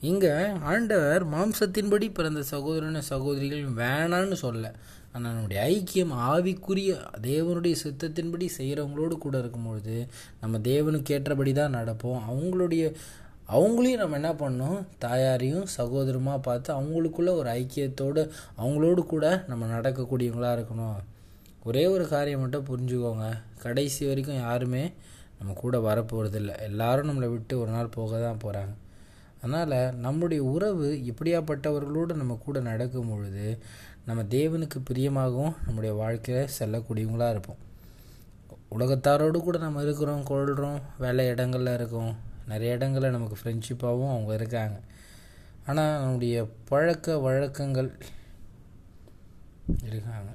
இங்கே ஆண்டவர் மாம்சத்தின்படி பிறந்த சகோதரன சகோதரிகள் வேணான்னு சொல்ல ஆனால் நம்முடைய ஐக்கியம் ஆவிக்குரிய தேவனுடைய சித்தத்தின்படி செய்கிறவங்களோடு கூட இருக்கும்பொழுது நம்ம தேவனுக்கு ஏற்றபடி தான் நடப்போம். அவங்களுடைய அவங்களையும் நம்ம என்ன பண்ணோம் தாயாரையும் சகோதரமாக பார்த்து அவங்களுக்குள்ள ஒரு ஐக்கியத்தோடு அவங்களோடு கூட நம்ம நடக்கக்கூடியவங்களாக இருக்கணும். ஒரே ஒரு காரியம் மட்டும் புரிஞ்சுக்கோங்க. கடைசி வரைக்கும் யாருமே நம்ம கூட வரப்போகிறதில்ல எல்லாரும் நம்மளை விட்டு ஒரு நாள் போக தான் போகிறாங்க அதனால் நம்முடைய உறவு இப்படியாப்பட்டவர்களோடு நம்ம கூட நடக்கும் பொழுது நம்ம தேவனுக்கு பிரியமாகவும் நம்முடைய வாழ்க்கையில் செல்லக்கூடியவங்களாக இருப்போம். உலகத்தாரோடு கூட நம்ம இருக்கிறோம் கொள்கிறோம் வேலை இடங்களில் இருக்கோம். நிறைய இடங்களில் நமக்கு ஃப்ரெண்ட்ஷிப்பாகவும் அவங்க இருக்காங்க. ஆனால் நம்முடைய பழக்க வழக்கங்கள் இருக்காங்க.